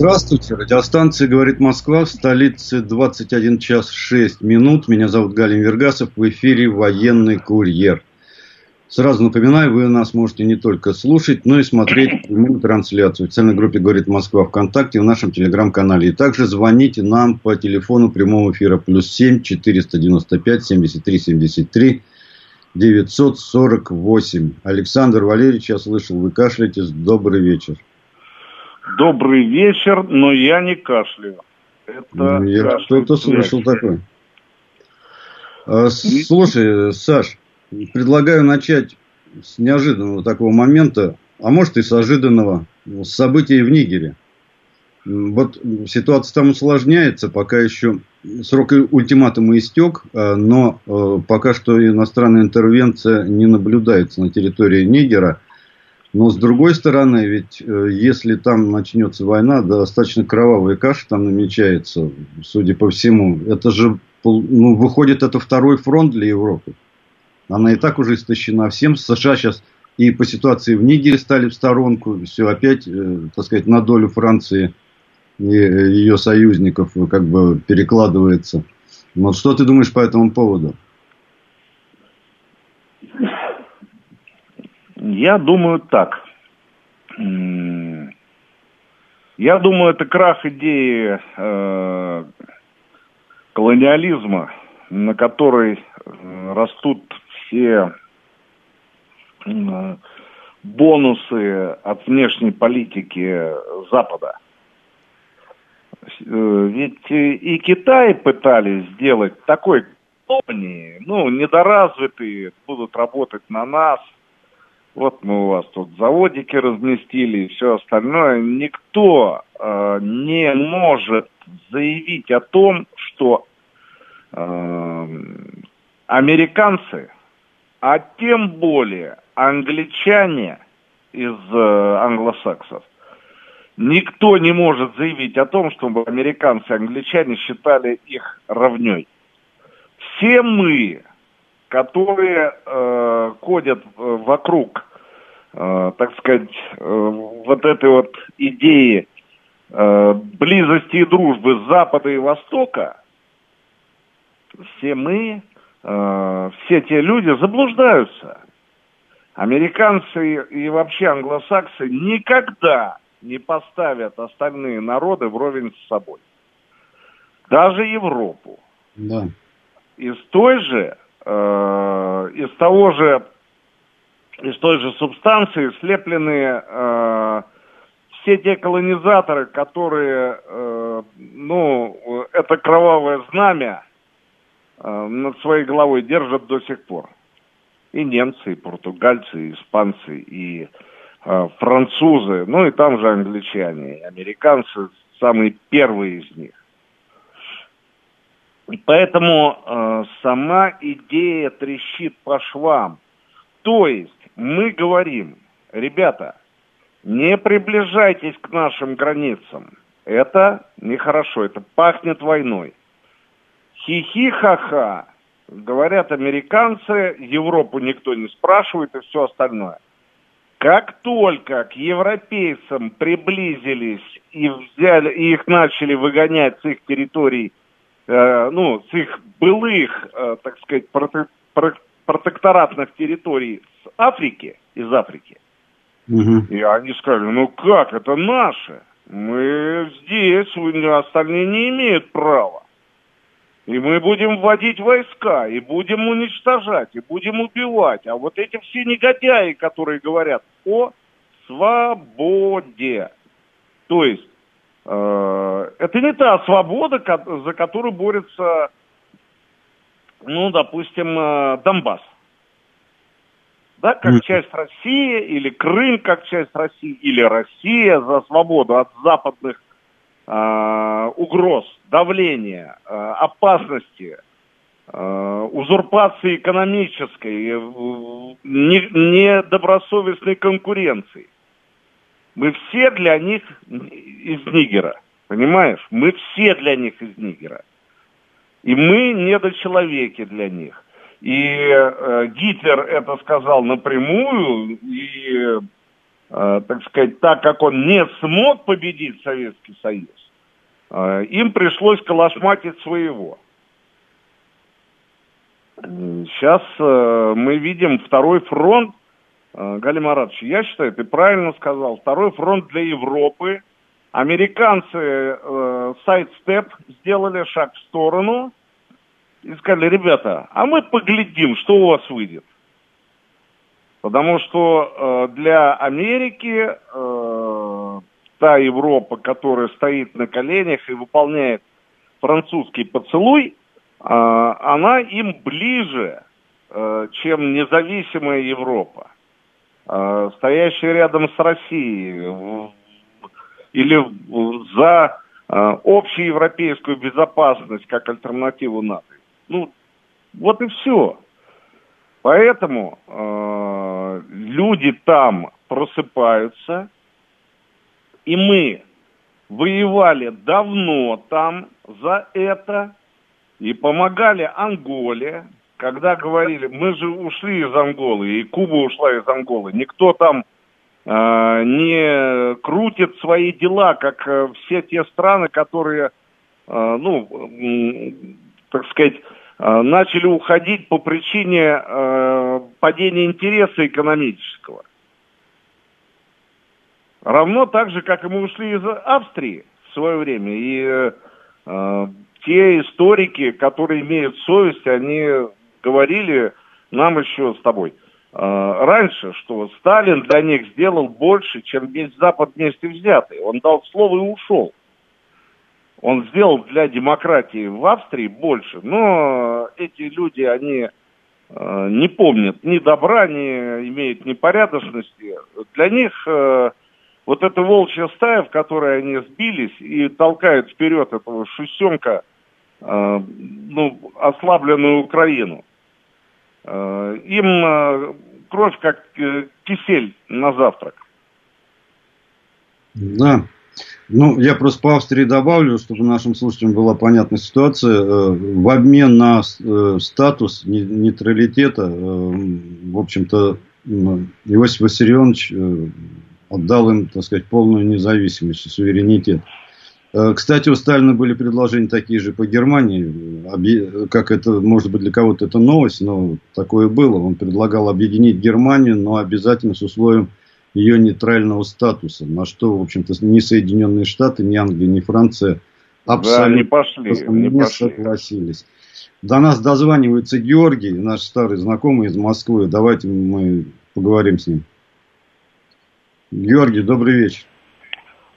Здравствуйте, радиостанция «Говорит Москва» в столице 21 час 6 минут. Меня зовут Галин Вергасов, в эфире «Военный курьер». Сразу напоминаю, вы нас можете не только слушать, но и смотреть прямую трансляцию в официальной группе «Говорит Москва» ВКонтакте в нашем телеграм-канале. И также звоните нам по телефону прямого эфира плюс 7 495 73 73 948. Александр Валерьевич, я слышал, вы кашляете. Добрый вечер. Добрый вечер, но я не кашляю. Это ну, я что-то слышал такое. А, слушай, Саш, предлагаю начать с неожиданного такого момента, а может и с ожиданного, с событий в Нигере. Вот ситуация там усложняется, пока еще срок ультиматума истек, а, но а, пока что иностранная интервенция не наблюдается на территории Нигера. Но с другой стороны, ведь э, если там начнется война, достаточно кровавая каша там намечается, судя по всему. Это же, ну, выходит, это второй фронт для Европы. Она и так уже истощена всем. США сейчас и по ситуации в Нигере стали в сторонку. Все опять, э, так сказать, на долю Франции и э, ее союзников как бы перекладывается. Вот что ты думаешь по этому поводу? Я думаю так. Я думаю, это крах идеи э, колониализма, на которой э, растут все э, бонусы от внешней политики Запада. Э, ведь и Китай пытались сделать такой колонии, ну, недоразвитые, будут работать на нас – вот мы у вас тут заводики разместили и все остальное. Никто э, не может заявить о том, что э, американцы, а тем более англичане из э, англосаксов, никто не может заявить о том, чтобы американцы и англичане считали их равней. Все мы которые э, ходят вокруг, э, так сказать, э, вот этой вот идеи э, близости и дружбы Запада и Востока, все мы, все те люди заблуждаются. Американцы и вообще англосаксы никогда не поставят остальные народы вровень с собой. Даже Европу. Да. Из той же э, из того же, из той же субстанции слеплены э, все те колонизаторы, которые, э, ну, это кровавое знамя э, над своей головой держат до сих пор. И немцы, и португальцы, и испанцы, и э, французы, ну и там же англичане, и американцы, самые первые из них. Поэтому э, сама идея трещит по швам. То есть мы говорим, ребята, не приближайтесь к нашим границам. Это нехорошо, это пахнет войной. Хи-хи-ха-ха, говорят американцы, Европу никто не спрашивает и все остальное. Как только к европейцам приблизились и взяли, и их начали выгонять с их территорий ну, с их былых, э, так сказать, протекторатных территорий с Африки, из Африки. Угу. И они сказали, ну как, это наше. Мы здесь, остальные не имеют права. И мы будем вводить войска, и будем уничтожать, и будем убивать. А вот эти все негодяи, которые говорят о свободе. То есть Э, это не та свобода, за которую борется, ну, допустим, э, Донбасс. да, как часть России, или Крым как часть России, или Россия за свободу от западных э, угроз, давления, э, опасности, э, узурпации экономической, э, недобросовестной конкуренции. Мы все для них из Нигера, понимаешь? Мы все для них из Нигера. И мы недочеловеки для них. И э, Гитлер это сказал напрямую, и, э, так сказать, так как он не смог победить Советский Союз, э, им пришлось калашматить своего. Сейчас э, мы видим второй фронт, э, Галим Маратович, я считаю, ты правильно сказал, второй фронт для Европы. Американцы э, сайт-степ сделали шаг в сторону, и сказали, ребята, а мы поглядим, что у вас выйдет. Потому что э, для Америки э, та Европа, которая стоит на коленях и выполняет французский поцелуй, э, она им ближе, э, чем независимая Европа, э, стоящая рядом с Россией или за э, общеевропейскую безопасность как альтернативу НАТО. Ну, вот и все. Поэтому э, люди там просыпаются, и мы воевали давно там за это и помогали Анголе, когда говорили, мы же ушли из Анголы, и Куба ушла из Анголы, никто там э, не крутит свои дела, как э, все те страны, которые, э, ну, э, так сказать, Э, начали уходить по причине э, падения интереса экономического. Равно так же, как и мы ушли из Австрии в свое время. И э, те историки, которые имеют совесть, они говорили нам еще с тобой э, раньше, что Сталин для них сделал больше, чем весь Запад вместе взятый. Он дал слово и ушел. Он сделал для демократии в Австрии больше, но эти люди, они э, не помнят ни добра, ни имеют непорядочности. Для них э, вот эта волчья стая, в которой они сбились и толкают вперед этого шесенка, э, ну, ослабленную Украину, им э, кровь как э, кисель на завтрак. Да, ну, я просто по Австрии добавлю, чтобы нашим слушателям была понятна ситуация. Э, в обмен на э, статус нейтралитета, э, в общем-то, Иосиф Виссарионович отдал им, так сказать, полную независимость суверенитет. Кстати, у Сталина были предложения такие же по Германии. Как это, может быть, для кого-то это новость, но такое было. Он предлагал объединить Германию, но обязательно с условием ее нейтрального статуса, на что, в общем-то, ни Соединенные Штаты, ни Англия, ни Франция абсолютно да, не, пошли, не, не пошли. согласились. До нас дозванивается Георгий, наш старый знакомый из Москвы. Давайте мы поговорим с ним. Георгий, добрый вечер.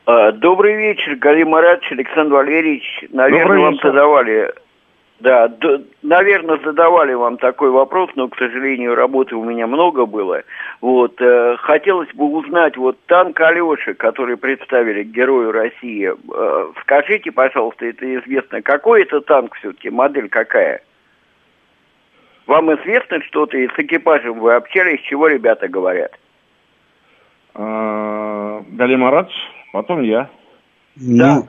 А, добрый вечер, Галим Маратович, Александр Валерьевич. Наверное, вам задавали да, д- наверное, задавали вам такой вопрос, но, к сожалению, работы у меня много было. Вот, э, хотелось бы узнать, вот танк Алеши, который представили Герою России, э, скажите, пожалуйста, это известно, какой это танк все-таки, модель какая? Вам известно что-то, и с экипажем вы общались, чего ребята говорят? А, Галим Маратович, потом я. Ну, да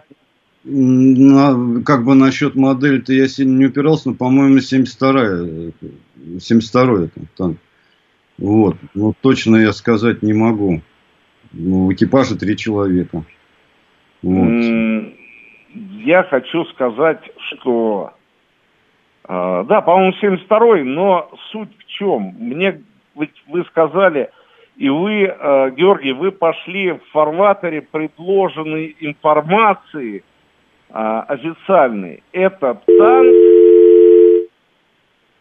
на, как бы насчет модели-то я сильно не упирался, но, по-моему, 72-я, 72-й это танк. Вот. Но точно я сказать не могу. Ну, в экипаже три человека. Вот. Я хочу сказать, что... Э, да, по-моему, 72-й, но суть в чем? Мне, вы, вы сказали, и вы, э, Георгий, вы пошли в фарватере предложенной информации – а, официальный. Это танк,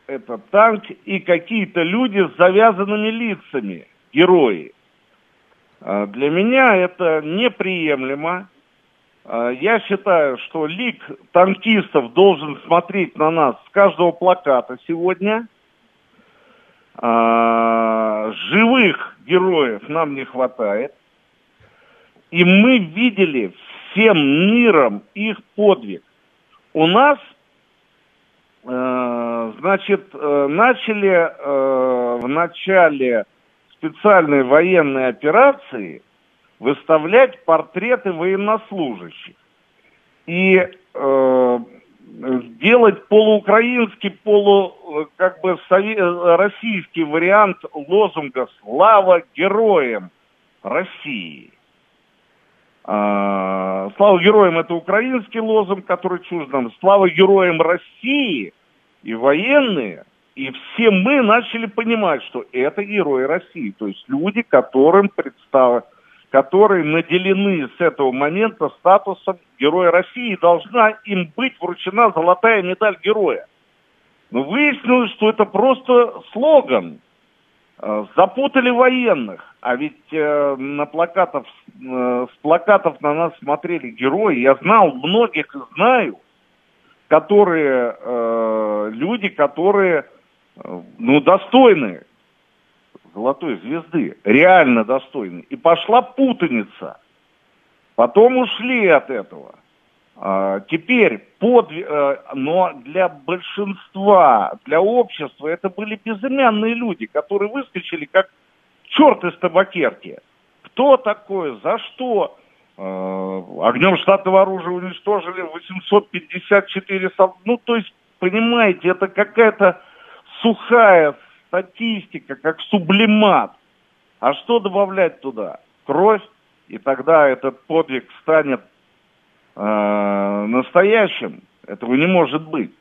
это танк и какие-то люди с завязанными лицами, герои. А, для меня это неприемлемо. А, я считаю, что лик танкистов должен смотреть на нас с каждого плаката сегодня. А, живых героев нам не хватает. И мы видели всем миром их подвиг. У нас, э, значит, э, начали э, в начале специальной военной операции выставлять портреты военнослужащих. И э, делать полуукраинский, полу, как бы российский вариант лозунга «Слава героям России». А, слава героям это украинский лозунг, который чужд нам. Слава героям России и военные. И все мы начали понимать, что это герои России. То есть люди, которым представ... которые наделены с этого момента статусом Героя России. И должна им быть вручена золотая медаль героя. Но выяснилось, что это просто слоган. Э, запутали военных, а ведь э, на плакатов, э, с плакатов на нас смотрели герои. Я знал многих знаю, которые э, люди, которые э, ну достойны золотой звезды, реально достойны. И пошла путаница. Потом ушли от этого. А, теперь, под, э, но для большинства, для общества это были безымянные люди, которые выскочили как черт из табакерки. Кто такой, за что? Э, огнем штатного оружия уничтожили 854 солдата. Ну, то есть, понимаете, это какая-то сухая статистика, как сублимат. А что добавлять туда? Кровь, и тогда этот подвиг станет э, настоящим. Этого не может быть.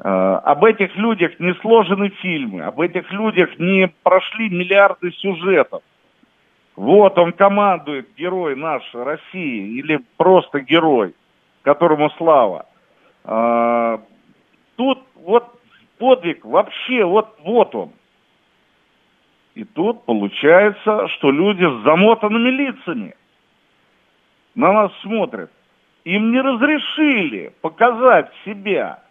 Э, об этих людях не сложены фильмы, об этих людях не прошли миллиарды сюжетов. Вот он командует, герой наш России, или просто герой, которому слава. Э, тут вот подвиг вообще, вот, вот он. И тут получается, что люди с замотанными лицами на нас смотрят. Им не разрешили показать себя.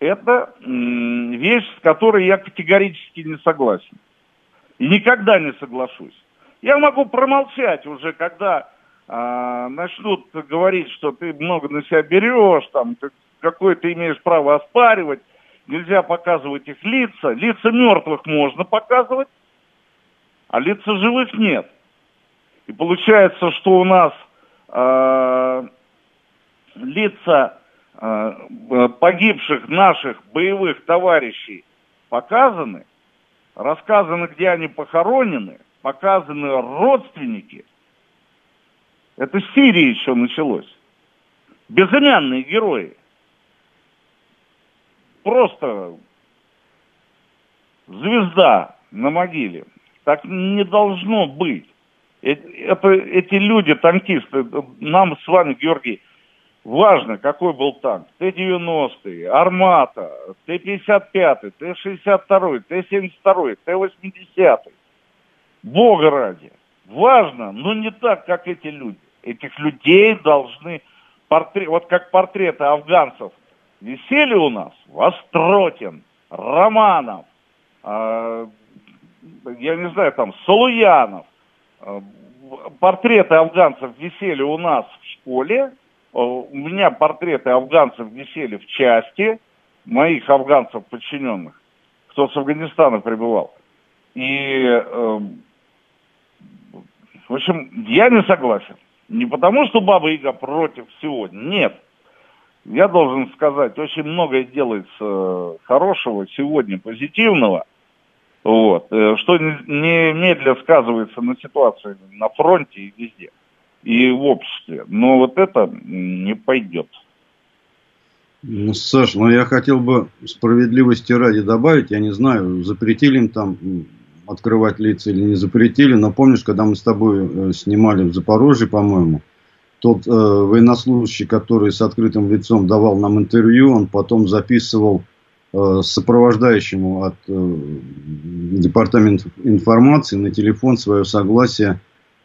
Это вещь, с которой я категорически не согласен. И никогда не соглашусь. Я могу промолчать уже, когда э, начнут говорить, что ты много на себя берешь, там, какое ты имеешь право оспаривать, нельзя показывать их лица. Лица мертвых можно показывать, а лица живых нет. И получается, что у нас э, лица э, погибших наших боевых товарищей показаны, рассказано, где они похоронены, показаны родственники. Это с Сирии еще началось. Безымянные герои. Просто звезда на могиле. Так не должно быть это, эти люди, танкисты, нам с вами, Георгий, важно, какой был танк. Т-90, Армата, Т-55, Т-62, Т-72, Т-80. Бога ради. Важно, но не так, как эти люди. Этих людей должны, портрет, вот как портреты афганцев, висели у нас Востротин, Романов, э, я не знаю, там, Солуянов, Э, портреты афганцев висели у нас в школе, э, у меня портреты афганцев висели в части, моих афганцев подчиненных, кто с Афганистана прибывал. И, э, в общем, я не согласен. Не потому, что Баба Яга против всего, нет. Я должен сказать, очень многое делается хорошего сегодня, позитивного – вот. Э, что немедля сказывается на ситуации на фронте и везде. И в обществе. Но вот это не пойдет. Ну, Саш, ну я хотел бы справедливости ради добавить, я не знаю, запретили им там открывать лица или не запретили, но помнишь, когда мы с тобой э, снимали в Запорожье, по-моему, тот э, военнослужащий, который с открытым лицом давал нам интервью, он потом записывал Э, сопровождающему от э, департамента информации на телефон свое согласие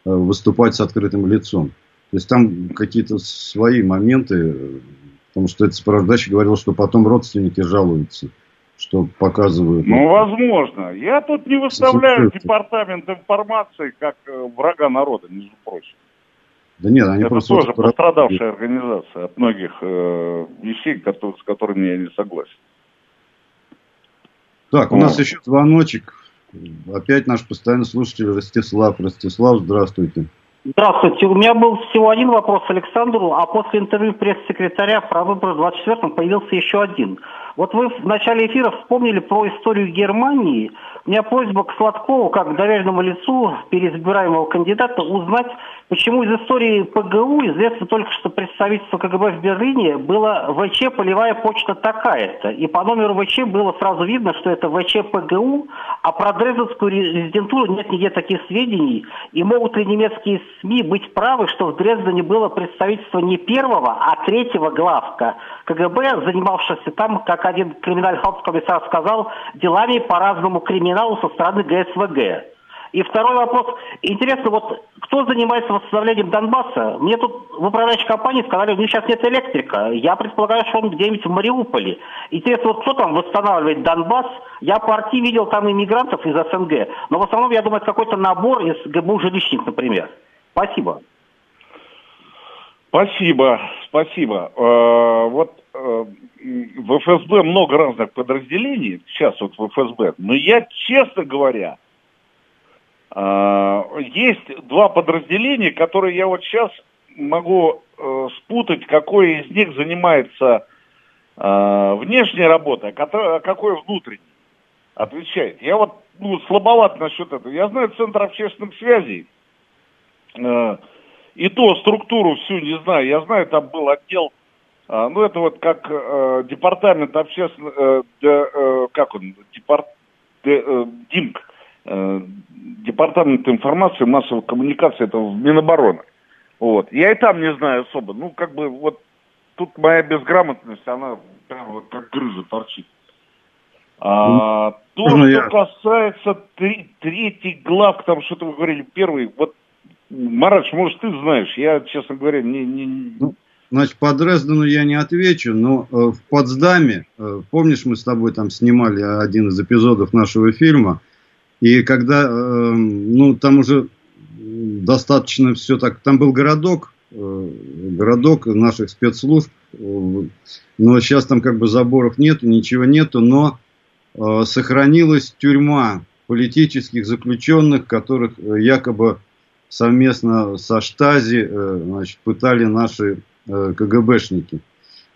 э, выступать с открытым лицом. То есть там какие-то свои моменты, потому что этот сопровождающий говорил, что потом родственники жалуются. что показывают. Ну, возможно. Я тут не выставляю департамент информации как э, врага народа, между прочим. Да нет, они Это просто... тоже пострадавшая организация от многих э, вещей, которые, с которыми я не согласен. Так, у нас еще звоночек. Опять наш постоянный слушатель Ростислав. Ростислав, здравствуйте. Здравствуйте. У меня был всего один вопрос Александру, а после интервью пресс-секретаря про выборы в 24-м появился еще один. Вот вы в начале эфира вспомнили про историю Германии. У меня просьба к Сладкову, как доверенному лицу переизбираемого кандидата, узнать, почему из истории ПГУ известно только, что представительство КГБ в Берлине было ВЧ «Полевая почта такая-то». И по номеру ВЧ было сразу видно, что это ВЧ ПГУ, а про Дрезденскую резидентуру нет нигде таких сведений. И могут ли немецкие СМИ быть правы, что в Дрездене было представительство не первого, а третьего главка КГБ, занимавшегося там, как один криминальный комиссар сказал, делами по разному криминалу со стороны ГСВГ. И второй вопрос. Интересно, вот кто занимается восстановлением Донбасса? Мне тут в управляющей компании сказали, у них сейчас нет электрика. Я предполагаю, что он где-нибудь в Мариуполе. Интересно, вот кто там восстанавливает Донбасс? Я по арти видел там иммигрантов из СНГ. Но в основном, я думаю, это какой-то набор из ГБУ «Жилищник», например. Спасибо. Спасибо, спасибо. Э, вот э, в ФСБ много разных подразделений, сейчас вот в ФСБ, но я, честно говоря, есть два подразделения, которые я вот сейчас могу спутать, какой из них занимается внешней работой, а какой внутренний отвечает. Я вот ну, слабоват насчет этого. Я знаю Центр общественных связей, и то структуру всю не знаю. Я знаю, там был отдел, э, ну это вот как э, департамент общественного, э, э, как он, департ, э, ДИМК, э, департамент информации и массовой коммуникации, это в Минобороны. Вот. Я и там не знаю особо. Ну, как бы вот тут моя безграмотность, она прям вот как грыжа торчит. А, то, что я... касается три, третий глав, там что-то вы говорили, первый, вот Марач, может, ты знаешь, я, честно говоря, не... не... Ну, значит, по Дрездену я не отвечу, но э, в Потсдаме, э, помнишь, мы с тобой там снимали один из эпизодов нашего фильма, и когда, э, ну, там уже достаточно все так, там был городок, э, городок наших спецслужб, э, но сейчас там как бы заборов нету, ничего нету, но сохранилась тюрьма политических заключенных, которых якобы совместно со Штази значит, пытали наши КГБшники.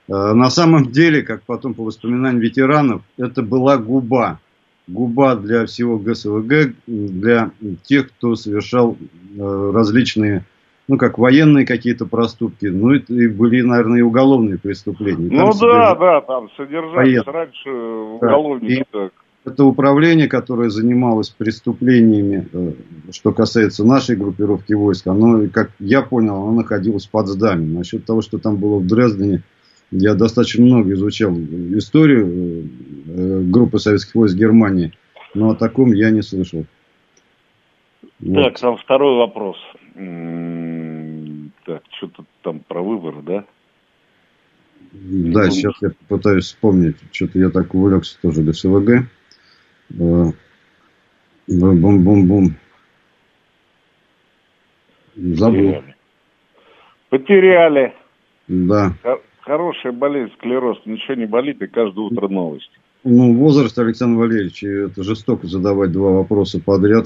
На самом деле, как потом по воспоминаниям ветеранов, это была губа. Губа для всего ГСВГ, для тех, кто совершал различные, ну, как военные какие-то проступки, ну, и были, наверное, и уголовные преступления. Ну, там да, да, там содержались раньше уголовники. Да. И это управление, которое занималось преступлениями, э, что касается нашей группировки войск, оно, как я понял, оно находилось под зданием. Насчет того, что там было в Дрездене, я достаточно много изучал историю э, э, группы советских войск Германии, но о таком я не слышал. Вот. Так, там второй вопрос. Так, что-то там про выборы, да? Да, сейчас я попытаюсь вспомнить. Что-то я так увлекся тоже ГСВГ. Бум-бум-бум. Забыл. Потеряли. Да. Хорошая болезнь, склероз. Ничего не болит, и каждое утро новости. Ну, возраст, Александр Валерьевич, это жестоко задавать два вопроса подряд.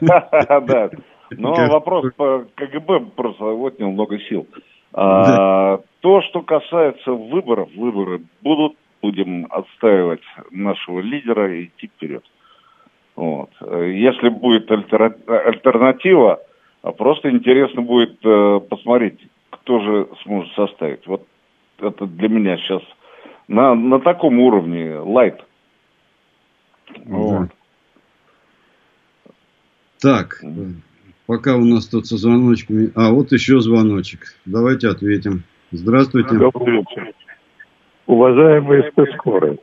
Да. Но вопрос по КГБ просто отнял много сил. А, то, что касается выборов, выборы будут будем отстаивать нашего лидера и идти вперед. Вот. Если будет альтернатива, а просто интересно будет э, посмотреть, кто же сможет составить. Вот это для меня сейчас на, на таком уровне лайт. Вот. Так, пока у нас тут со звоночками... А, вот еще звоночек. Давайте ответим. Здравствуйте. Добрый вечер. Уважаемые спецскоры,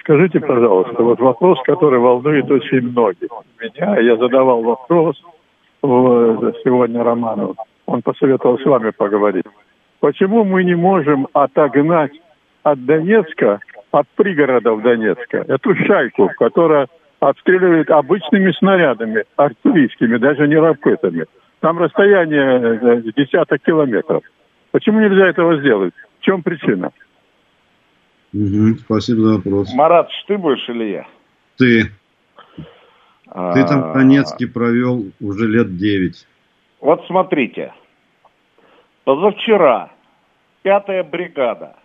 скажите, пожалуйста, вот вопрос, который волнует очень многих. Меня, я задавал вопрос сегодня Роману, он посоветовал с вами поговорить. Почему мы не можем отогнать от Донецка от пригородов Донецка, эту шайку, которая обстреливает обычными снарядами, артиллерийскими, даже не ракетами. Там расстояние э, десяток километров. Почему нельзя этого сделать? В чем причина? Угу, спасибо за вопрос. Марат, ты будешь или я? Ты. А... Ты там в Донецке провел уже лет девять. Вот смотрите. Позавчера. Пятая бригада.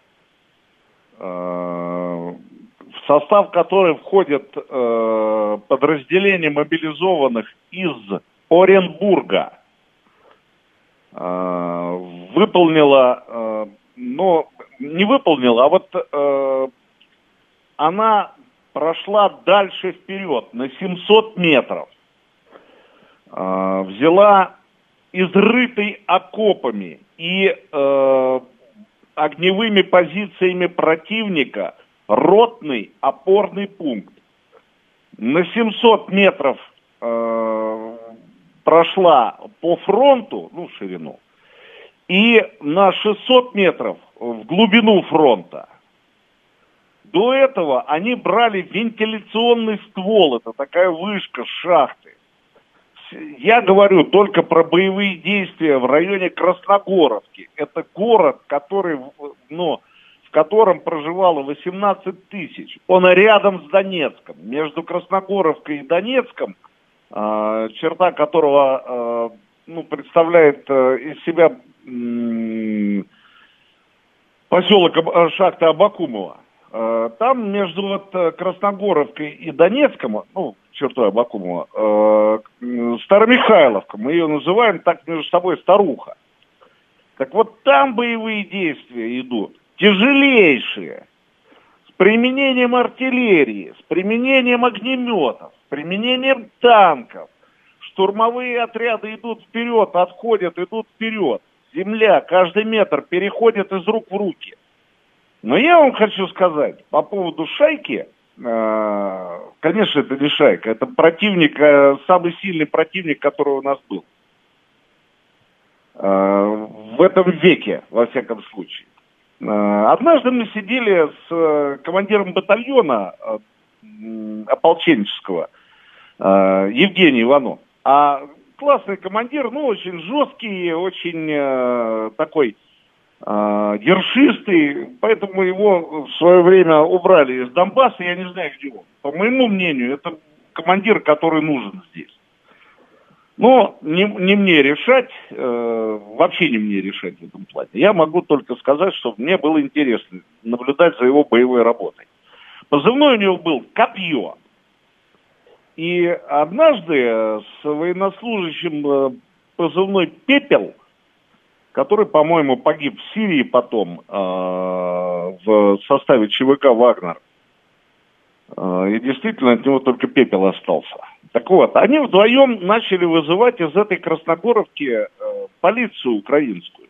Э, в состав которой входят э, подразделения мобилизованных из Оренбурга, э, выполнила, но не выполнила, а вот она прошла дальше вперед на 700 метров, взяла изрытой окопами и э, огневыми позициями противника – ротный опорный пункт. На 700 метров э, прошла по фронту, ну, ширину, и на 600 метров в глубину фронта. До этого они брали вентиляционный ствол, это такая вышка с шахты. Я говорю только про боевые действия в районе Красногоровки. Это город, который, ну, котором проживало 18 тысяч. Он рядом с Донецком. Между Красногоровкой и Донецком, э, черта которого э, ну, представляет э, из себя э, поселок шахта Абакумова. Э, там между вот э, Красногоровкой и Донецком, ну, чертой Абакумова, э, Старомихайловка, мы ее называем так между собой старуха. Так вот там боевые действия идут тяжелейшие, с применением артиллерии, с применением огнеметов, с применением танков. Штурмовые отряды идут вперед, отходят, идут вперед. Земля, каждый метр переходит из рук в руки. Но я вам хочу сказать по поводу шайки, э, конечно, это не шайка, это противник, э, самый сильный противник, который у нас был. Э, в этом веке, во всяком случае. Однажды мы сидели с командиром батальона ополченческого Евгением Иванов. А классный командир, ну, очень жесткий, очень такой ершистый, поэтому его в свое время убрали из Донбасса, я не знаю где он. По моему мнению, это командир, который нужен здесь. Но не, не мне решать, э, вообще не мне решать в этом плане. Я могу только сказать, что мне было интересно наблюдать за его боевой работой. Позывной у него был «Копье». И однажды с военнослужащим э, позывной «Пепел», который, по-моему, погиб в Сирии потом э, в составе ЧВК «Вагнер», э, и действительно от него только пепел остался – так вот, они вдвоем начали вызывать из этой Красногоровки э, полицию украинскую.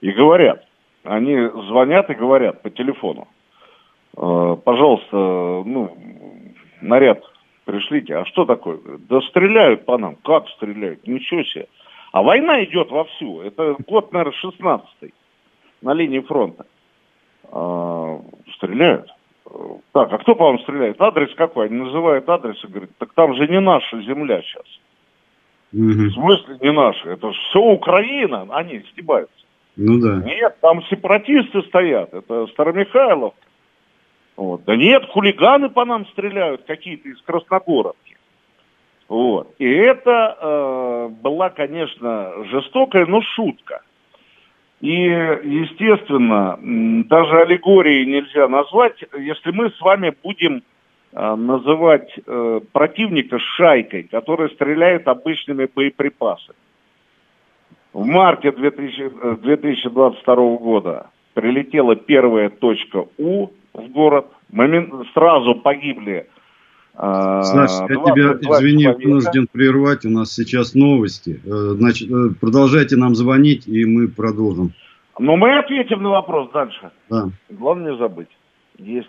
И говорят, они звонят и говорят по телефону, пожалуйста, ну, наряд пришлите. А что такое? Да стреляют по нам. Как стреляют? Ничего себе. А война идет вовсю. Это год, наверное, 16 на линии фронта. А, стреляют. Так, а кто по вам стреляет? Адрес какой? Они называют адрес и говорят, так там же не наша земля сейчас. Угу. В смысле не наша? Это же все Украина, они стебаются. Ну да. Нет, там сепаратисты стоят, это Старомихайлов. Вот. Да нет, хулиганы по нам стреляют, какие-то из Красногоровки. Вот. И это э, была, конечно, жестокая, но шутка. И, естественно, даже аллегории нельзя назвать, если мы с вами будем э, называть э, противника шайкой, которая стреляет обычными боеприпасами. В марте 2000, 2022 э, года прилетела первая точка У в город. Момент, сразу погибли Саш, я тебя, извини, человека. вынужден прервать, у нас сейчас новости. Э, значит, э, продолжайте нам звонить, и мы продолжим. Но мы ответим на вопрос дальше. Да. Главное не забыть. Есть.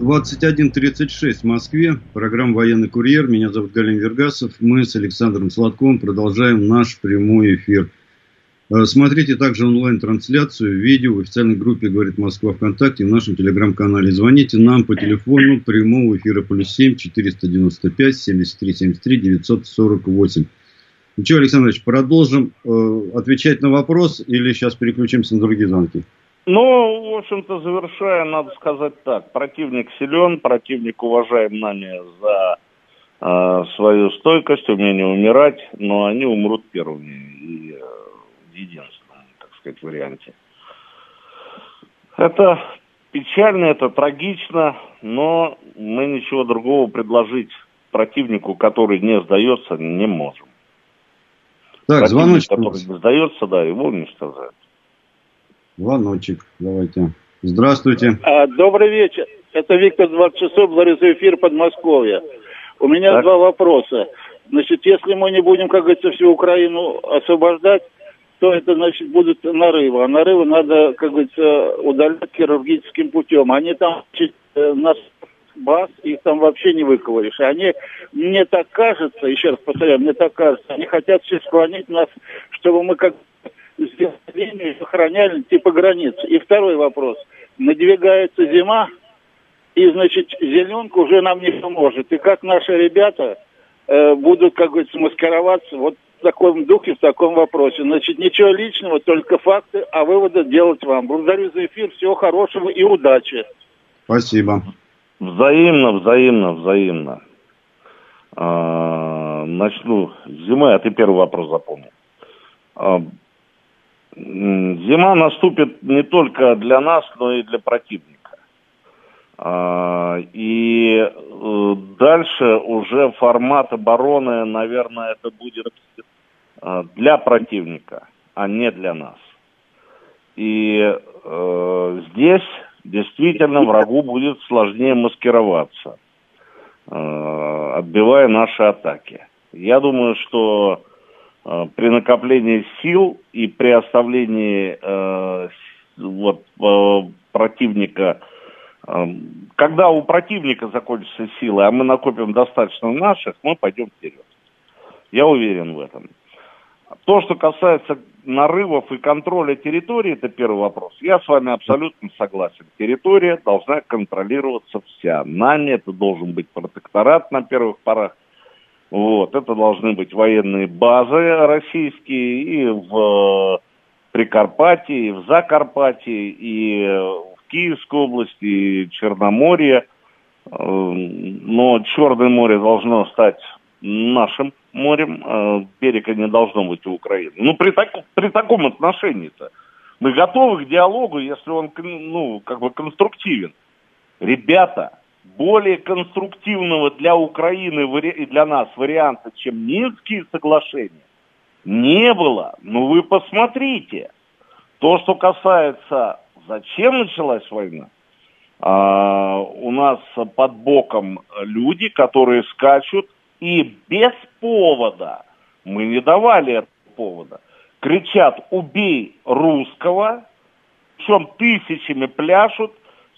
21.36 в Москве. Программа «Военный курьер». Меня зовут Галин Вергасов. Мы с Александром Сладковым продолжаем наш прямой эфир. Э, смотрите также онлайн-трансляцию, видео в официальной группе «Говорит Москва ВКонтакте» в нашем телеграм-канале. Звоните нам по телефону прямого эфира плюс 7 495 73 73 948. Ну что, Александр Ильич, продолжим э, отвечать на вопрос или сейчас переключимся на другие звонки? Ну, в общем-то, завершая, надо сказать так. Противник силен, противник уважаем нами за э, свою стойкость, умение умирать, но они умрут первыми и э, в единственном, так сказать, варианте. Это печально, это трагично, но мы ничего другого предложить противнику, который не сдается, не можем. Так, звоночек. Который не сдается, да, его уничтожают. Звоночек, давайте. Здравствуйте. А, добрый вечер. Это Виктор 20 часов, Лариса Эфир, Подмосковье. У меня так. два вопроса. Значит, если мы не будем, как говорится, всю Украину освобождать, то это, значит, будут нарывы. А нарывы надо, как говорится, удалять хирургическим путем. Они там э, нас баз, их там вообще не выковыришь. И они, мне так кажется, еще раз повторяю, мне так кажется, они хотят все склонить нас, чтобы мы как линию охраняли типа границ. И второй вопрос. Надвигается зима, и, значит, зеленка уже нам не поможет. И как наши ребята э, будут, как говорится, маскироваться вот в таком духе, в таком вопросе. Значит, ничего личного, только факты, а выводы делать вам. Благодарю за эфир, всего хорошего и удачи. Спасибо. Взаимно, взаимно, взаимно. А, начну с зимы, а ты первый вопрос запомнил. А, зима наступит не только для нас, но и для противника. А, и э, дальше уже формат обороны, наверное, это будет э, для противника, а не для нас. И э, здесь действительно врагу будет сложнее маскироваться, отбивая наши атаки. Я думаю, что Э, при накоплении сил и при оставлении э, вот, э, противника, э, когда у противника закончатся силы, а мы накопим достаточно наших, мы пойдем вперед. Я уверен в этом. То, что касается нарывов и контроля территории, это первый вопрос. Я с вами абсолютно согласен. Территория должна контролироваться вся. Нами это должен быть протекторат на первых порах. Вот, это должны быть военные базы российские и в Прикарпатии, и в Закарпатье, и в Киевской области, и Черноморье. Но Черное море должно стать нашим морем, берега не должно быть у Украины. Ну, при, так, при таком отношении-то мы готовы к диалогу, если он, ну, как бы конструктивен. Ребята, более конструктивного для Украины и для нас варианта, чем Минские соглашения, не было. Ну вы посмотрите. То, что касается, зачем началась война, а, у нас под боком люди, которые скачут и без повода, мы не давали повода, кричат «убей русского», причем тысячами пляшут,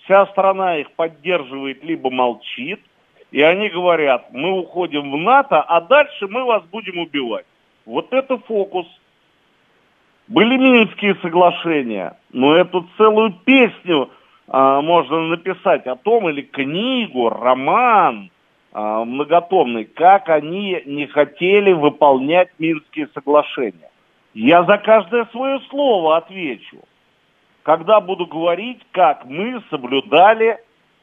вся страна их поддерживает, либо молчит, и они говорят, мы уходим в НАТО, а дальше мы вас будем убивать. Вот это фокус. Были Минские соглашения, но эту целую песню а, можно написать о том, или книгу, роман а, многотомный, как они не хотели выполнять Минские соглашения. Я за каждое свое слово отвечу когда буду говорить, как мы соблюдали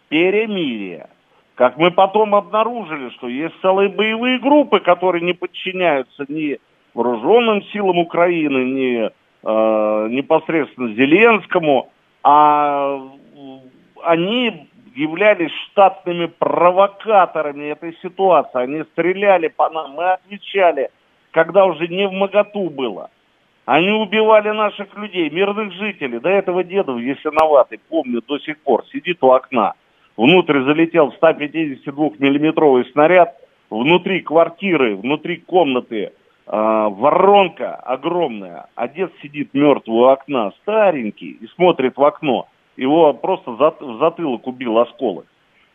перемирие. Как мы потом обнаружили, что есть целые боевые группы, которые не подчиняются ни вооруженным силам Украины, ни э, непосредственно Зеленскому, а они являлись штатными провокаторами этой ситуации. Они стреляли по нам, мы отвечали. когда уже не в моготу было. Они убивали наших людей, мирных жителей. До этого деда Ясиноватый, помню до сих пор, сидит у окна. Внутрь залетел 152-миллиметровый снаряд. Внутри квартиры, внутри комнаты э, воронка огромная. А дед сидит мертвый у окна, старенький, и смотрит в окно. Его просто зат, в затылок убил осколок.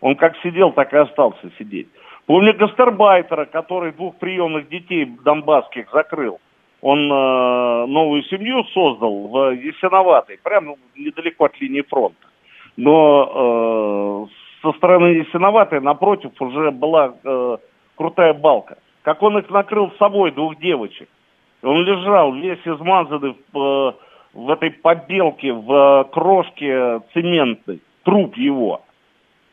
Он как сидел, так и остался сидеть. Помню гастарбайтера, который двух приемных детей донбасских закрыл. Он э, новую семью создал в Ясиноватой, прямо недалеко от линии фронта. Но э, со стороны Ясиноватой напротив уже была э, крутая балка. Как он их накрыл с собой, двух девочек. Он лежал весь измазанный в, э, в этой побелке, в э, крошке цементной. Труп его.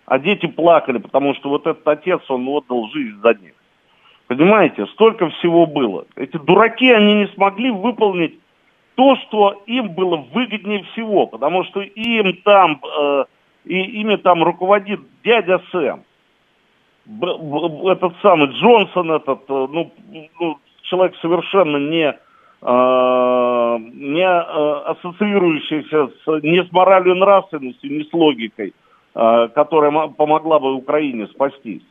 А дети плакали, потому что вот этот отец, он отдал жизнь за них. Понимаете, столько всего было. Эти дураки, они не смогли выполнить то, что им было выгоднее всего, потому что им там, э, и ими там руководит дядя Сэм. Б, б, этот самый Джонсон, этот, э, ну, ну человек совершенно не, э, не э, ассоциирующийся с, не с моралью и нравственностью, не с логикой. Э, которая помогла бы Украине спастись.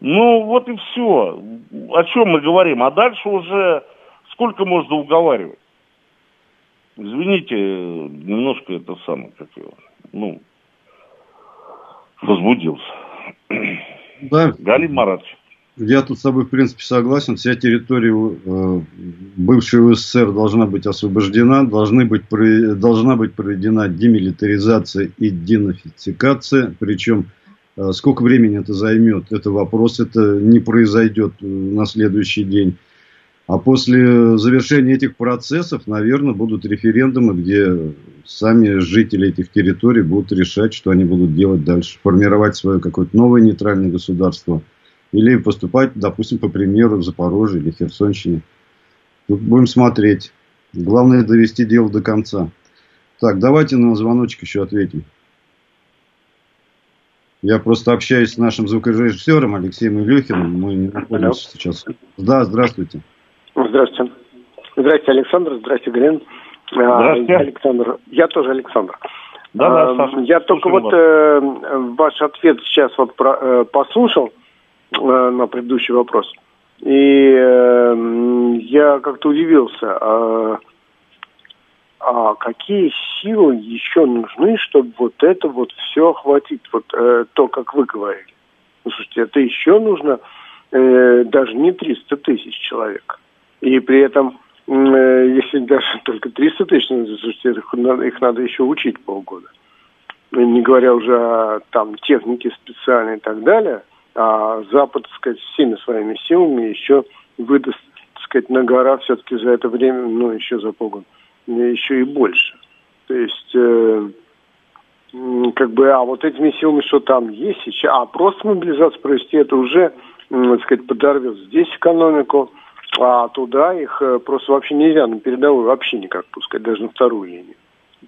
Ну, вот и все. О чем мы говорим? А дальше уже сколько можно уговаривать? Извините, немножко это самое, как его, ну, возбудился. Да. Галим Маратович. Я тут с тобой, в принципе, согласен. Вся территория э, бывшей СССР должна быть освобождена, должны быть, должна быть проведена демилитаризация и денафицикация. Причем, сколько времени это займет, это вопрос, это не произойдет э, на следующий день. А после завершения этих процессов, наверное, будут референдумы, где сами жители этих территорий будут решать, что они будут делать дальше. Формировать свое какое-то новое нейтральное государство – или поступать, допустим, по примеру в Запорожье или Херсонщине. Тут будем смотреть. Главное довести дело до конца. Так, давайте на звоночек еще ответим. Я просто общаюсь с нашим звукорежиссером Алексеем Илюхиным. Мы не находимся Алло. сейчас. Да, здравствуйте. Здравствуйте. Здравствуйте, Александр. Здравствуйте, Галин. Здравствуйте. Я Александр. Я тоже Александр. Да, да, Саша. Я только вот э, ваш ответ сейчас вот про, э, послушал. Э, на предыдущий вопрос. И я как-то удивился, а, какие силы еще нужны, чтобы вот это вот все охватить, вот э, то, как вы говорили. Ну, слушайте, это еще нужно э, даже не 300 тысяч человек. И при этом, э, если даже только 300 тысяч, ну, слушайте, их, их надо еще учить полгода. Не говоря уже о там, технике специальной и так далее – а Запад, так сказать, всеми своими силами еще выдаст, так сказать, на гора все-таки за это время, ну, еще за полгода, еще и больше. То есть, э, как бы, а вот этими силами, что там есть сейчас, а просто мобилизацию провести, это уже, так сказать, подорвет здесь экономику, а туда их э, просто вообще нельзя на передовую вообще никак пускать, даже на вторую линию.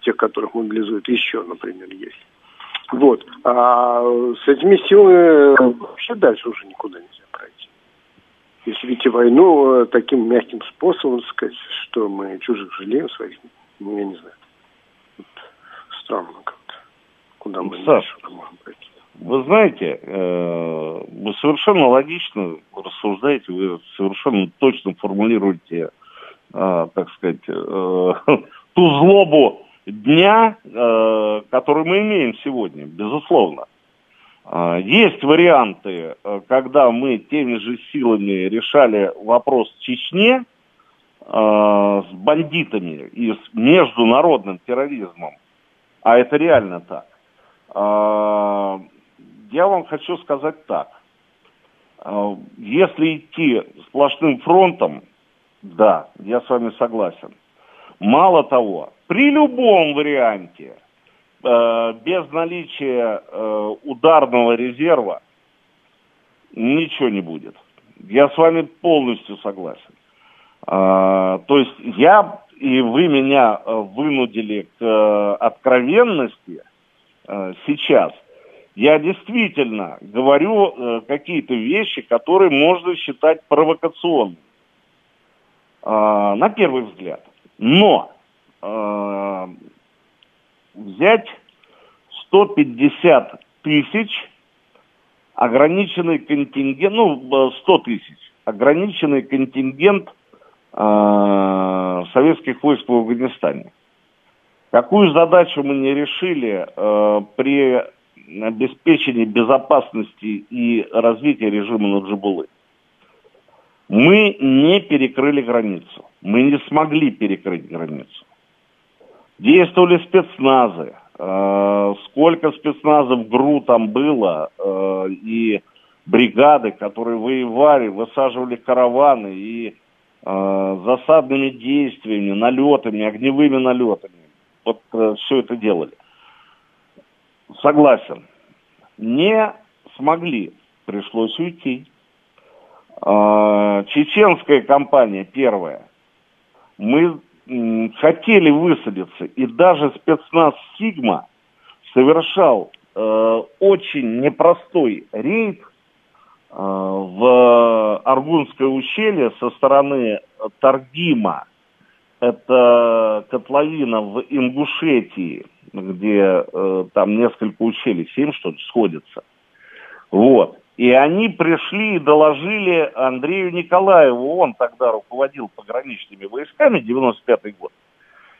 Тех, которых мобилизуют еще, например, есть. Вот. А с этими силами вообще дальше уже никуда нельзя Если видите войну э, таким мягким способом, сказать, что мы чужих жалеем своих, ну, я не знаю. Вот. Странно как-то. Куда мы Саш, можем пройти. Вы знаете, э, вы совершенно логично рассуждаете, вы совершенно точно формулируете, э, так сказать, ту злобу, дня, который мы имеем сегодня, безусловно. Э, есть варианты, э, когда мы теми же силами решали вопрос в Чечне с бандитами и с международным терроризмом, а это реально так. Я вам хочу сказать так. Если идти сплошным фронтом, да, я с вами согласен. Мало того, при любом варианте, э, без наличия э, ударного резерва, ничего не будет. Я с вами полностью согласен. Э, то есть я и вы меня э, вынудили к э, откровенности э, сейчас. Я действительно говорю э, какие-то вещи, которые можно считать провокационными. Э, на первый взгляд. Но э, взять 150 тысяч ограниченный контингент, ну, 100 тысяч, ограниченный контингент э, советских войск в Афганистане. Какую задачу мы не решили э, при обеспечении безопасности и развития режима Наджибулы? Мы не перекрыли границу. Мы не смогли перекрыть границу. Действовали спецназы. Э, сколько спецназов ГРУ там было, э, и бригады, которые воевали, высаживали караваны и э, засадными действиями, налетами, огневыми налетами вот все это делали. Согласен. Не смогли, пришлось уйти. Чеченская компания первая. Мы хотели высадиться, и даже спецназ «Сигма» совершал э, очень непростой рейд э, в Аргунское ущелье со стороны Таргима это котловина в Ингушетии, где э, там несколько ущелий, семь что ли, сходятся. Вот. И они пришли и доложили Андрею Николаеву, он тогда руководил пограничными войсками, 95-й год.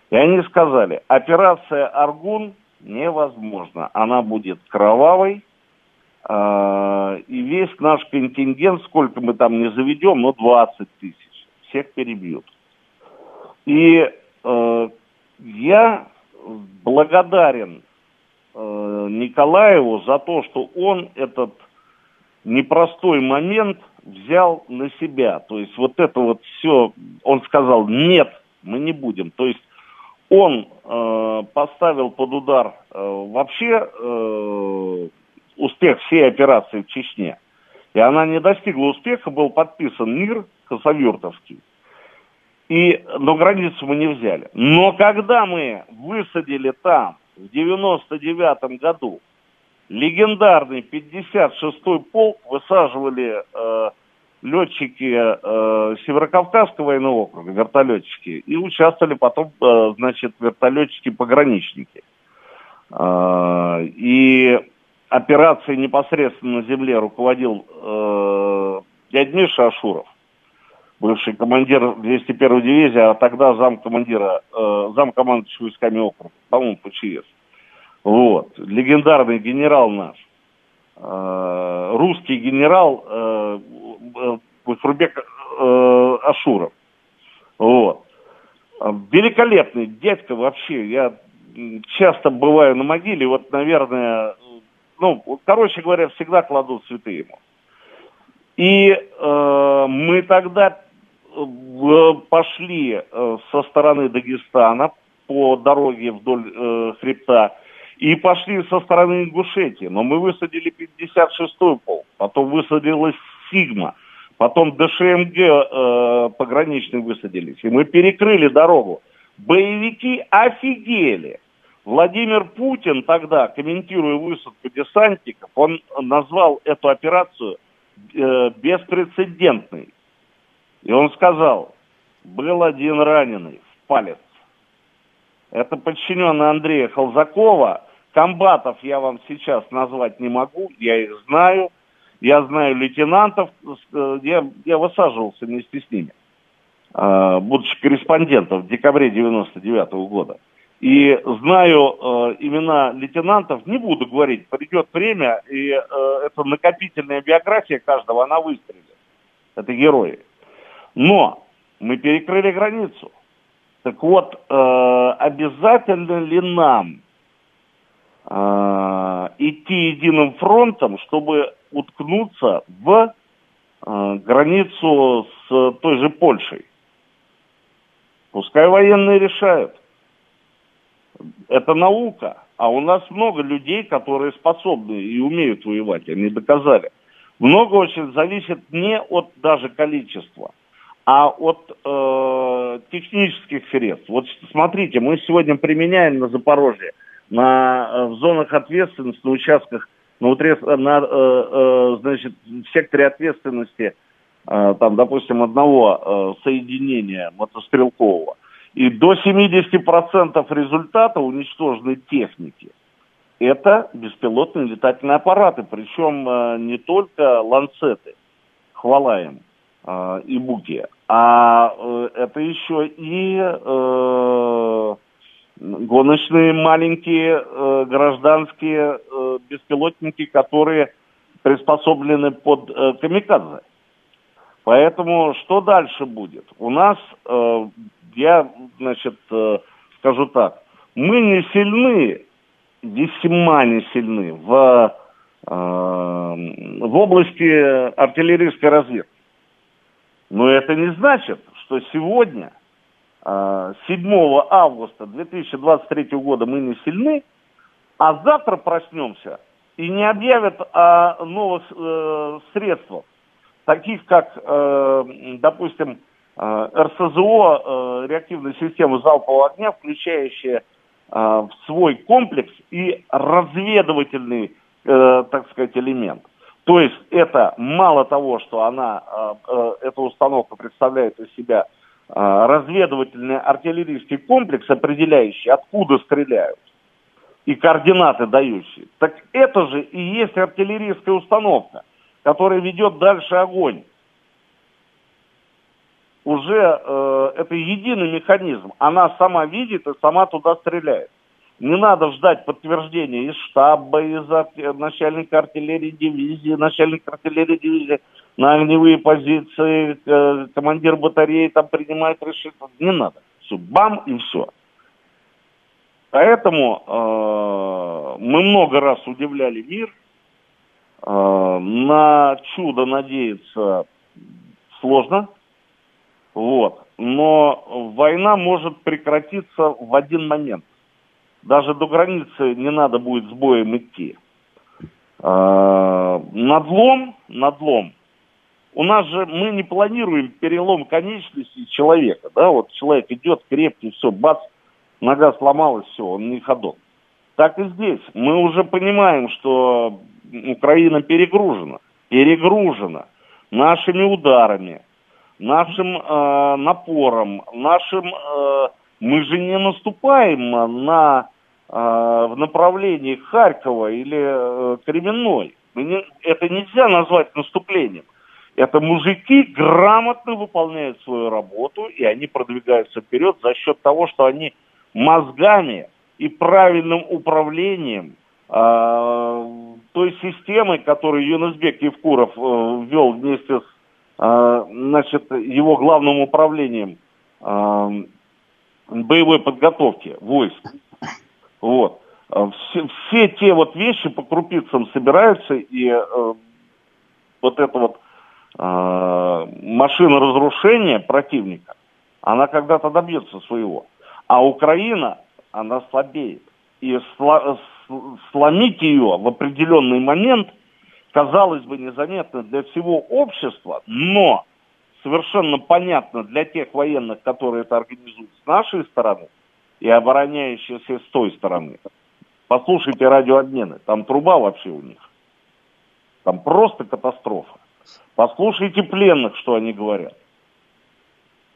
И они сказали, операция «Аргун» невозможна, она будет кровавой, э, и весь наш контингент, сколько мы там не заведем, ну 20 тысяч, всех перебьют. И э, я благодарен э, Николаеву за то, что он этот непростой момент взял на себя. То есть вот это вот все, он сказал, нет, мы не будем. То есть он э, поставил под удар э, вообще э, успех всей операции в Чечне. И она не достигла успеха, был подписан мир Хасавюртовский. И, но границу мы не взяли. Но когда мы высадили там в 99 году легендарный 56-й полк, высаживали э, летчики э, Северокавказского военного округа, вертолетчики, и участвовали потом, э, значит, вертолетчики-пограничники. Э, и операцией непосредственно на земле руководил э, дядь Миша Ашуров бывший командир 201-й дивизии, а тогда зам командира, э, зам командующего войсками округа, по-моему, ПЧС. Вот. Легендарный генерал наш. Э, русский генерал э, Бахрубек э, Ашуров. Вот. Великолепный дядька вообще. Я часто бываю на могиле, вот, наверное, ну, короче говоря, всегда кладут цветы ему. И э, мы тогда пошли э, со стороны Дагестана по дороге вдоль э, хребта и пошли со стороны Ингушетии. Но мы высадили 56-й полк, потом высадилась Сигма, потом ДШМГ э, пограничный высадились. И мы перекрыли дорогу. Боевики офигели. Владимир Путин тогда, комментируя высадку десантников, он назвал эту операцию э, беспрецедентной. И он сказал, был один раненый в палец. Это подчиненный Андрея Холзакова. Комбатов я вам сейчас назвать не могу, я их знаю. Я знаю лейтенантов, э, я, я высаживался вместе с ними, э, будучи корреспондентом в декабре 99 -го года. И знаю э, имена лейтенантов, не буду говорить, придет время, и э, это накопительная биография каждого, она выстрелит. Это герои. Но мы перекрыли границу. Так вот, э, обязательно ли нам идти единым фронтом, чтобы уткнуться в э, границу с той же Польшей? Пускай военные решают. Это наука. А у нас много людей, которые способны и умеют воевать, они доказали. Много очень зависит не от даже количества, а от э, технических средств. Вот смотрите, мы сегодня применяем на Запорожье, на, э, в зонах ответственности, на участках на, на значит, в секторе ответственности там, допустим, одного соединения мотострелкового, и до 70% результата уничтоженной техники это беспилотные летательные аппараты, причем не только ланцеты, хвала им, и буки, а э, это еще и э, гоночные маленькие э, гражданские э, беспилотники, которые приспособлены под э, камикадзе. Поэтому что дальше будет? У нас, э, я, значит, э, скажу так, мы не сильны, весьма не сильны в, э, в области артиллерийской разведки. Но это не значит, что сегодня, 7 а, августа 2023 года мы не сильны, а завтра проснемся и не объявят о новых э, средствах, таких как, э, допустим, э, РСЗО, реактивная система залпового огня, включающая в свой комплекс и разведывательный, так сказать, элемент. То есть это мало того, что она, э, э, эта установка представляет из себя э, разведывательный артиллерийский комплекс, определяющий, откуда стреляют, и координаты дающие, так это же и есть артиллерийская установка, которая ведет дальше огонь. Уже э, это единый механизм. Она сама видит и сама туда стреляет. Не надо ждать подтверждения из штаба, из начальника артиллерии дивизии, начальника артиллерии дивизии на огневые позиции, э, командир батареи там принимает решение. Не надо. Все, бам и все. Поэтому э, мы много раз удивляли мир. Э, на чудо надеяться сложно. Вот. Но война может прекратиться в один момент. Даже до границы не надо будет с боем идти. А, надлом, надлом. У нас же мы не планируем перелом конечности человека, да, вот человек идет крепкий, все, бац, нога сломалась, все, он не ходок. Так и здесь. Мы уже понимаем, что Украина перегружена, перегружена нашими ударами, нашим э, напором, нашим э, мы же не наступаем на, э, в направлении Харькова или э, Кременной. Не, это нельзя назвать наступлением. Это мужики грамотно выполняют свою работу, и они продвигаются вперед за счет того, что они мозгами и правильным управлением э, той системой, которую Юнусбек Евкуров э, ввел вместе с э, значит, его главным управлением э, боевой подготовки войск. Вот. Все, все те вот вещи по крупицам собираются, и э, вот эта вот машина разрушения противника, она когда-то добьется своего. А Украина, она слабеет. И сло, сломить ее в определенный момент, казалось бы, незаметно для всего общества, но совершенно понятно для тех военных, которые это организуют с нашей стороны и обороняющиеся с той стороны. Послушайте радиообмены, там труба вообще у них. Там просто катастрофа. Послушайте пленных, что они говорят.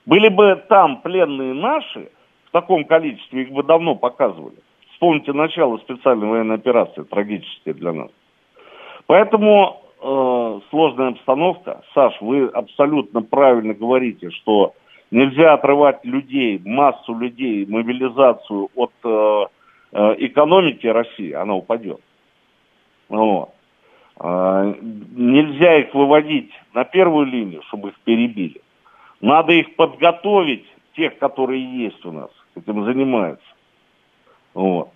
Были бы там пленные наши, в таком количестве их бы давно показывали. Вспомните начало специальной военной операции, трагической для нас. Поэтому э, сложная обстановка. Саш, вы абсолютно правильно говорите, что нельзя отрывать людей, массу людей, мобилизацию от э, э, экономики России, она упадет. Вот. Э, нельзя их выводить на первую линию, чтобы их перебили. Надо их подготовить, тех, которые есть у нас, этим занимаются. Вот.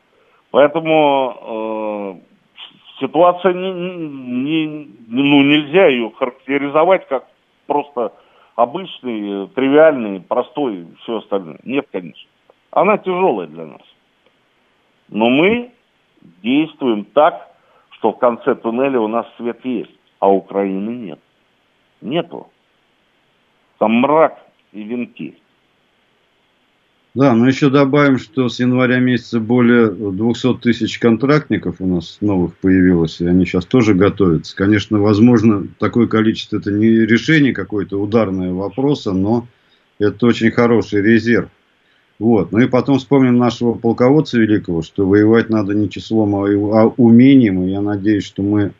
Поэтому э, ситуация не, не, ну, нельзя ее характеризовать как просто обычный, тривиальный, простой и все остальное. Нет, конечно. Она тяжелая для нас. Но мы действуем так, что в конце туннеля у нас свет есть, а Украины нет. Нету. Там мрак и венки. Да, но еще добавим, что с января месяца более 200 тысяч контрактников у нас новых появилось, и они сейчас тоже готовятся. Конечно, возможно, такое количество, это не решение какое-то ударное вопроса, но это очень хороший резерв. Вот. Ну и потом вспомним нашего полководца великого, что воевать надо не числом, а, а умением. И я надеюсь, что мы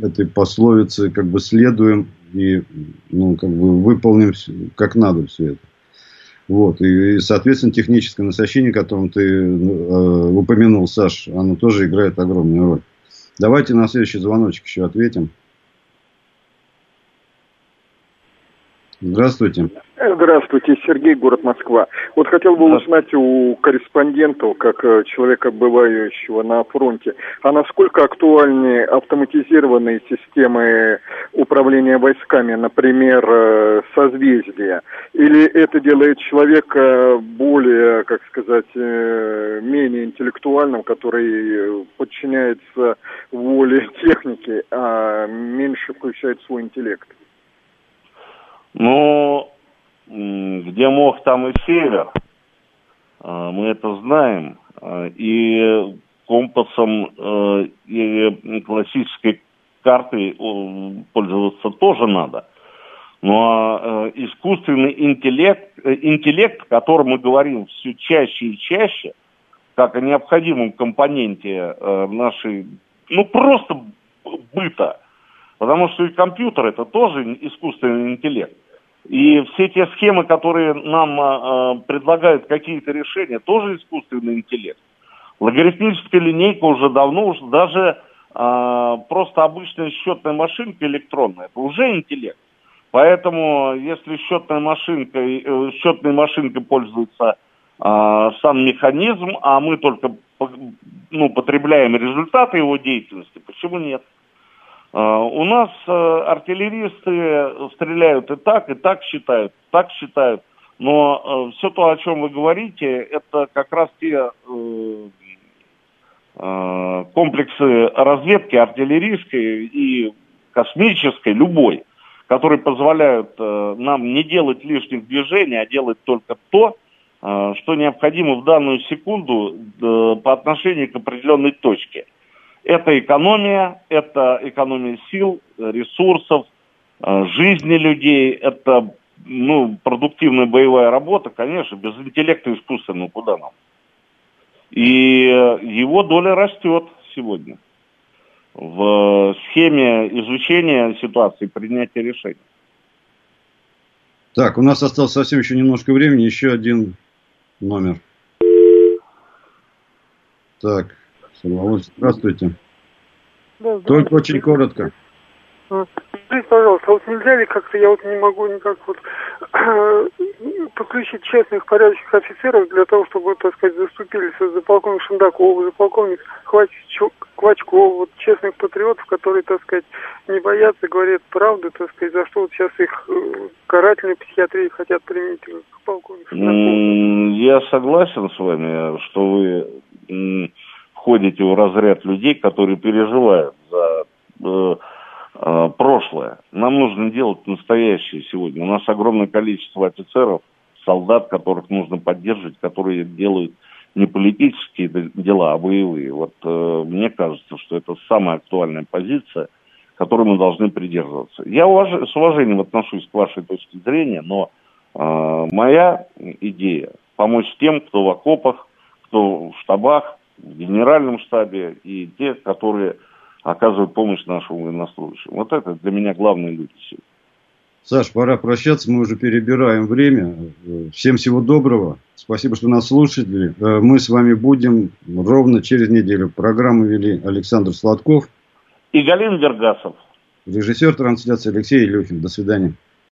этой пословице как бы следуем и ну, как бы выполним как надо все это. Вот. И, и, соответственно, техническое насыщение, которым ты э, упомянул, Саш, оно тоже играет огромную роль. Давайте на следующий звоночек еще ответим. Здравствуйте. Здравствуйте, Сергей, город Москва. Вот хотел бы узнать у корреспондента, как э, человека, бывающего на фронте, а насколько актуальны автоматизированные системы управления войсками, например, э, созвездия? Или это делает человека более, как сказать, э, менее интеллектуальным, который подчиняется воле техники, а меньше включает свой интеллект? Ну, где мох, там и север. А, мы это знаем. А, и компасом э, и классической картой пользоваться тоже надо. Но э, искусственный интеллект, э, интеллект, о котором мы говорим все чаще и чаще, как о необходимом компоненте нашей, ну просто быта, потому что и компьютер это тоже искусственный интеллект. И все те схемы, которые нам э, предлагают какие-то решения, тоже искусственный интеллект. Логарифмическая линейка уже давно, уже даже э, просто обычная счетная машинка электронная, это уже интеллект. Поэтому, если счетная машинка, э, счетной машинкой пользуется э, сам механизм, а мы только ну, потребляем результаты его деятельности, почему нет? А, у нас э, артиллеристы стреляют и так, и так считают, так считают. Но э, все то, о чем вы говорите, это как раз те э, комплексы разведки артиллерийской и космической, любой, которые позволяют нам не делать лишних движений, а делать только то, что необходимо в данную секунду по отношению к определенной точке – это экономия, это экономия сил, ресурсов, э, жизни людей, это ну, продуктивная боевая работа, конечно, без интеллекта искусственного куда нам. И его доля растет сегодня в схеме изучения ситуации, принятия решений. Так, у нас осталось совсем еще немножко времени, еще один номер. Так, Здравствуйте. Да, Только очень коротко. А, скажите, пожалуйста, вот нельзя ли как-то, я вот не могу никак вот подключить честных, порядочных офицеров для того, чтобы, так сказать, заступились за полковник Шендакова, за полковник Квачкова, вот честных патриотов, которые, так сказать, не боятся, говорят правду, так сказать, за что вот сейчас их э, карательной психиатрии хотят применить к полковнику Я согласен с вами, что вы входите в разряд людей, которые переживают за э, э, прошлое. Нам нужно делать настоящее сегодня. У нас огромное количество офицеров, солдат, которых нужно поддерживать, которые делают не политические дела, а боевые. Вот э, мне кажется, что это самая актуальная позиция, которой мы должны придерживаться. Я уваж... с уважением отношусь к вашей точке зрения, но э, моя идея помочь тем, кто в окопах, кто в штабах, в генеральном штабе и те, которые оказывают помощь нашим военнослужащим. Вот это для меня главные люди сегодня. Саш, пора прощаться, мы уже перебираем время. Всем всего доброго. Спасибо, что нас слушали. Мы с вами будем ровно через неделю. Программу вели Александр Сладков и Галина Дергасов. Режиссер трансляции Алексей Илюхин. До свидания.